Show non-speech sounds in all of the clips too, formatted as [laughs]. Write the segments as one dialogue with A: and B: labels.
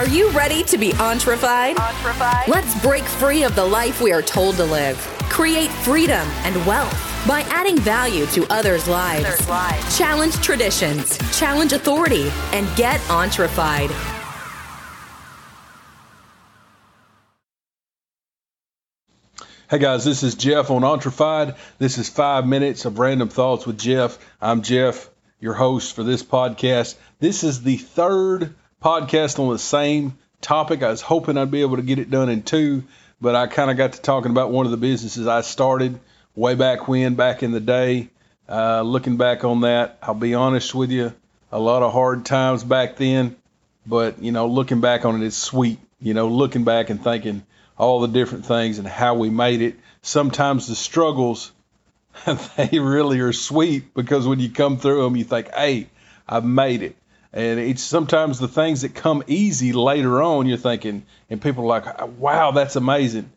A: Are you ready to be entrefied? Let's break free of the life we are told to live. Create freedom and wealth by adding value to others' lives.
B: Others' lives.
A: Challenge traditions, challenge authority, and get entrefied.
C: Hey guys, this is Jeff on Entrefied. This is five minutes of random thoughts with Jeff. I'm Jeff, your host for this podcast. This is the third podcast on the same topic. I was hoping I'd be able to get it done in two, but I kind of got to talking about one of the businesses I started way back when, back in the day. Uh, looking back on that, I'll be honest with you, a lot of hard times back then, but you know, looking back on it, it's sweet. You know, looking back and thinking all the different things and how we made it. Sometimes the struggles, [laughs] they really are sweet because when you come through them, you think, hey, I've made it. And it's sometimes the things that come easy later on, you're thinking, and people are like, wow, that's amazing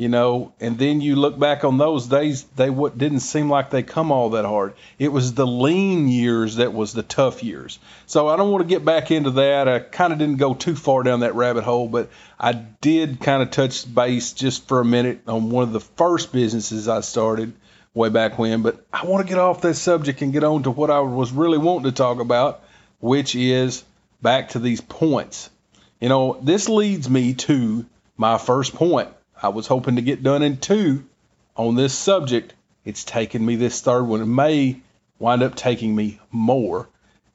C: you know, and then you look back on those days, they w- didn't seem like they come all that hard. It was the lean years that was the tough years. So I don't want to get back into that. I kind of didn't go too far down that rabbit hole, but I did kind of touch base just for a minute on one of the first businesses I started way back when. But I want to get off that subject and get on to what I was really wanting to talk about, which is back to these points. You know, this leads me to my first point I was hoping to get done in two on this subject. It's taken me this third one. It may wind up taking me more.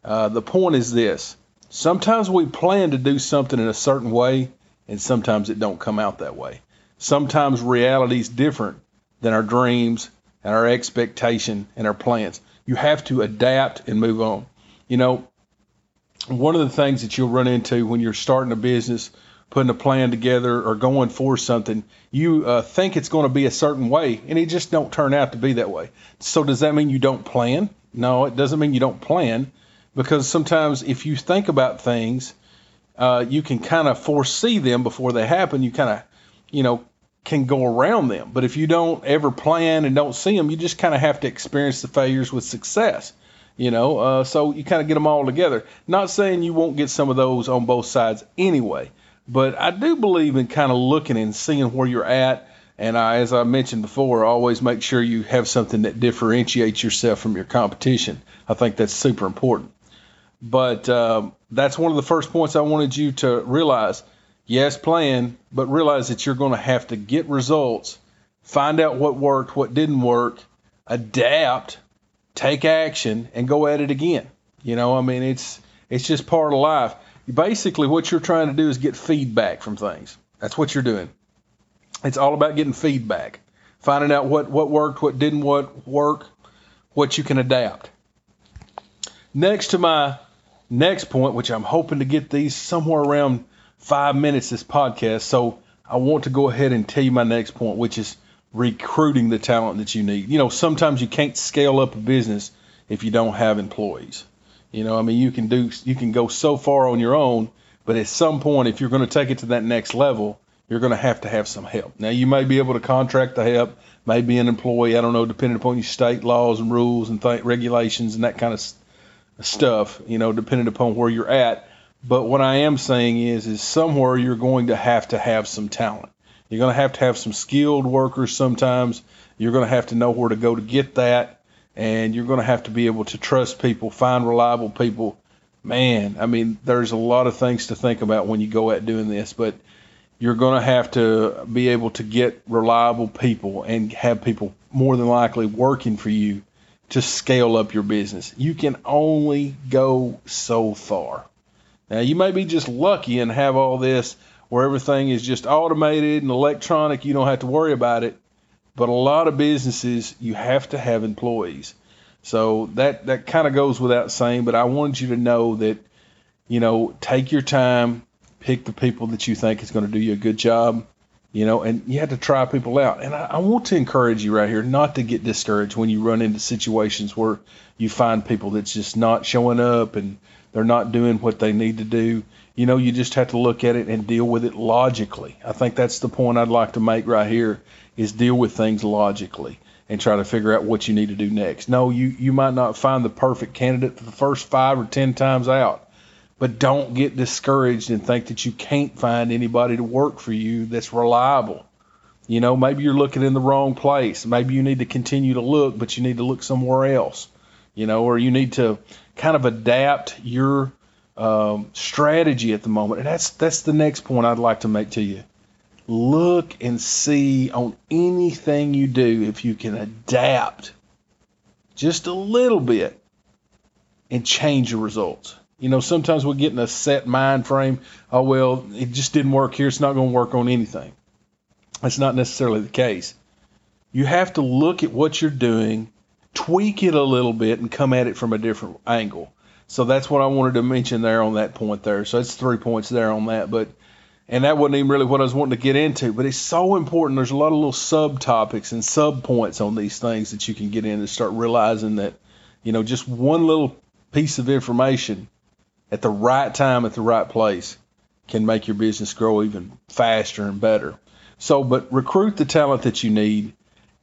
C: Uh, the point is this sometimes we plan to do something in a certain way, and sometimes it don't come out that way. Sometimes reality is different than our dreams and our expectation and our plans. You have to adapt and move on. You know, one of the things that you'll run into when you're starting a business putting a plan together or going for something, you uh, think it's going to be a certain way, and it just don't turn out to be that way. So does that mean you don't plan? No, it doesn't mean you don't plan, because sometimes if you think about things, uh, you can kind of foresee them before they happen. You kind of, you know, can go around them. But if you don't ever plan and don't see them, you just kind of have to experience the failures with success. You know, uh, so you kind of get them all together. Not saying you won't get some of those on both sides anyway, but I do believe in kind of looking and seeing where you're at. And I, as I mentioned before, always make sure you have something that differentiates yourself from your competition. I think that's super important. But um, that's one of the first points I wanted you to realize. Yes, plan, but realize that you're going to have to get results, find out what worked, what didn't work, adapt, take action, and go at it again. You know, I mean, it's it's just part of life basically what you're trying to do is get feedback from things. That's what you're doing. It's all about getting feedback, finding out what, what worked, what didn't what work, what you can adapt. Next to my next point, which I'm hoping to get these somewhere around five minutes this podcast. So I want to go ahead and tell you my next point, which is recruiting the talent that you need. You know, sometimes you can't scale up a business if you don't have employees. You know, I mean, you can do, you can go so far on your own, but at some point, if you're going to take it to that next level, you're going to have to have some help. Now, you may be able to contract the help, maybe an employee, I don't know, depending upon your state laws and rules and th- regulations and that kind of stuff, you know, depending upon where you're at. But what I am saying is, is somewhere you're going to have to have some talent. You're going to have to have some skilled workers sometimes. You're going to have to know where to go to get that and you're going to have to be able to trust people, find reliable people. Man, I mean, there's a lot of things to think about when you go at doing this, but you're going to have to be able to get reliable people and have people more than likely working for you to scale up your business. You can only go so far. Now, you may be just lucky and have all this where everything is just automated and electronic. You don't have to worry about it. But a lot of businesses, you have to have employees. So that, that kind of goes without saying, but I wanted you to know that, you know, take your time, pick the people that you think is going to do you a good job, you know, and you have to try people out. And I, I want to encourage you right here not to get discouraged when you run into situations where you find people that's just not showing up and they're not doing what they need to do. You know, you just have to look at it and deal with it logically. I think that's the point I'd like to make right here is deal with things logically and try to figure out what you need to do next. No, you, you might not find the perfect candidate for the first five or ten times out, But don't get discouraged and think that you can't find anybody to work for you that's reliable. You know, maybe you're looking in the wrong place. Maybe you need to continue to look, but you need to look somewhere else. You know, or you need to kind of adapt your um, strategy at the moment. And that's that's the next point I'd like to make to you. Look and see on anything you do if you can adapt just a little bit and change the results. You know, sometimes we get in a set mind frame. Oh well, it just didn't work here. It's not going to work on anything. That's not necessarily the case. You have to look at what you're doing, tweak it a little bit, and come at it from a different angle. So that's what I wanted to mention there on that point there. So it's three points there on that. But and that wasn't even really what I was wanting to get into. But it's so important. There's a lot of little subtopics and sub points on these things that you can get in and start realizing that, you know, just one little piece of information at the right time at the right place can make your business grow even faster and better. So, but recruit the talent that you need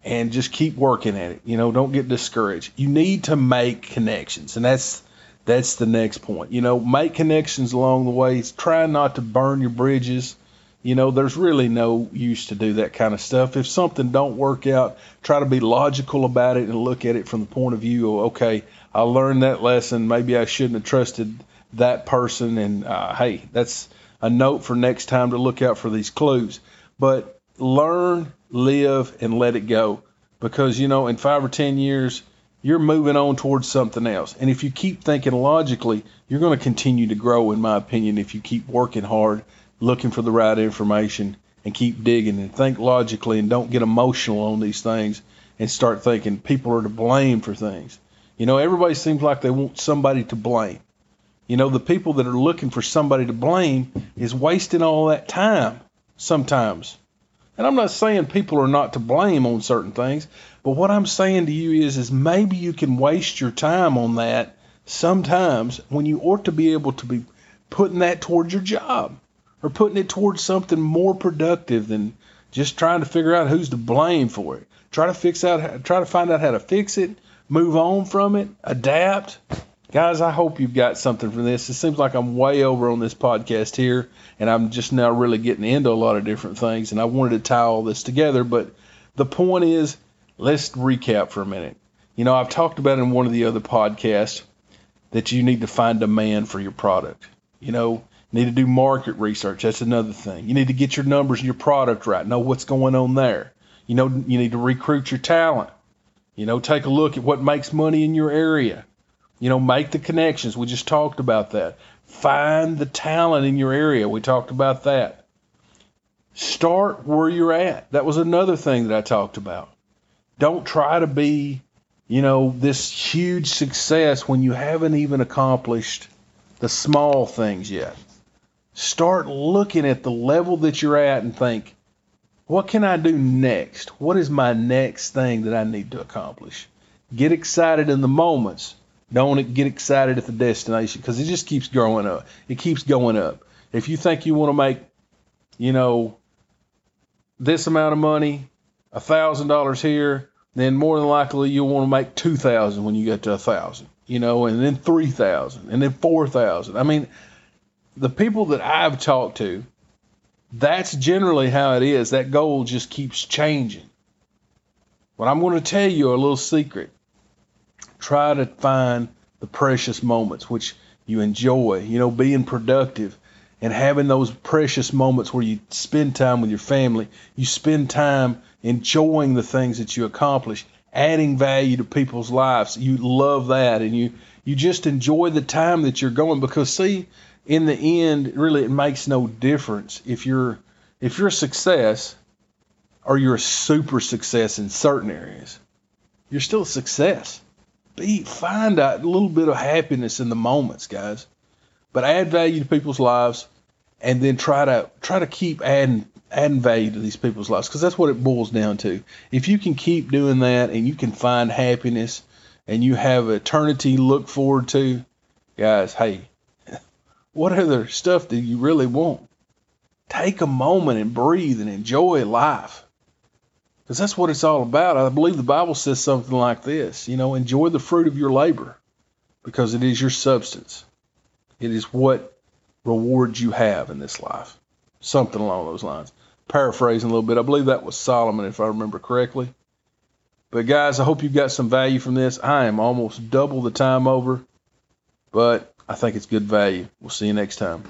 C: and just keep working at it. You know, don't get discouraged. You need to make connections, and that's that's the next point. You know, make connections along the way. Try not to burn your bridges. You know, there's really no use to do that kind of stuff. If something don't work out, try to be logical about it and look at it from the point of view of, okay, I learned that lesson. Maybe I shouldn't have trusted that person. And uh, hey, that's a note for next time to look out for these clues. But learn, live, and let it go. Because, you know, in five or 10 years, you're moving on towards something else. And if you keep thinking logically, you're going to continue to grow, in my opinion, if you keep working hard, looking for the right information, and keep digging and think logically and don't get emotional on these things and start thinking people are to blame for things. You know, everybody seems like they want somebody to blame. You know, the people that are looking for somebody to blame is wasting all that time sometimes. And I'm not saying people are not to blame on certain things, but what I'm saying to you is is maybe you can waste your time on that sometimes when you ought to be able to be putting that towards your job or putting it towards something more productive than just trying to figure out who's to blame for it. Try to fix out try to find out how to fix it, move on from it, adapt, Guys, I hope you've got something from this. It seems like I'm way over on this podcast here, and I'm just now really getting into a lot of different things, and I wanted to tie all this together. But the point is, let's recap for a minute. You know, I've talked about in one of the other podcasts that you need to find demand for your product. You know, need to do market research. That's another thing. You need to get your numbers and your product right. Know what's going on there. You know, you need to recruit your talent. You know, take a look at what makes money in your area. You know, make the connections. We just talked about that. Find the talent in your area. We talked about that. Start where you're at. That was another thing that I talked about. Don't try to be, you know, this huge success when you haven't even accomplished the small things yet. Start looking at the level that you're at and think, what can I do next? What is my next thing that I need to accomplish? Get excited in the moments don't get excited at the destination because it just keeps growing up. It keeps going up. If you think you want to make, you know, this amount of money, a thousand dollars here, then more than likely you'll want to make two thousand when you get to a thousand, you know, and then three thousand, and then four thousand. I mean, the people that I've talked to, that's generally how it is. That goal just keeps changing. But I'm going to tell you a little secret try to find the precious moments which you enjoy, you know, being productive and having those precious moments where you spend time with your family, you spend time enjoying the things that you accomplish, adding value to people's lives. You love that and you you just enjoy the time that you're going because see, in the end, really it makes no difference if you're if you're a success or you're a super success in certain areas. You're still a success be find a little bit of happiness in the moments, guys. But add value to people's lives, and then try to try to keep adding adding value to these people's lives because that's what it boils down to. If you can keep doing that and you can find happiness and you have eternity look forward to, guys, hey, [laughs] what other stuff do you really want? Take a moment and breathe and enjoy life. Because that's what it's all about. I believe the Bible says something like this you know, enjoy the fruit of your labor because it is your substance. It is what rewards you have in this life. Something along those lines. Paraphrasing a little bit. I believe that was Solomon, if I remember correctly. But guys, I hope you got some value from this. I am almost double the time over, but I think it's good value. We'll see you next time.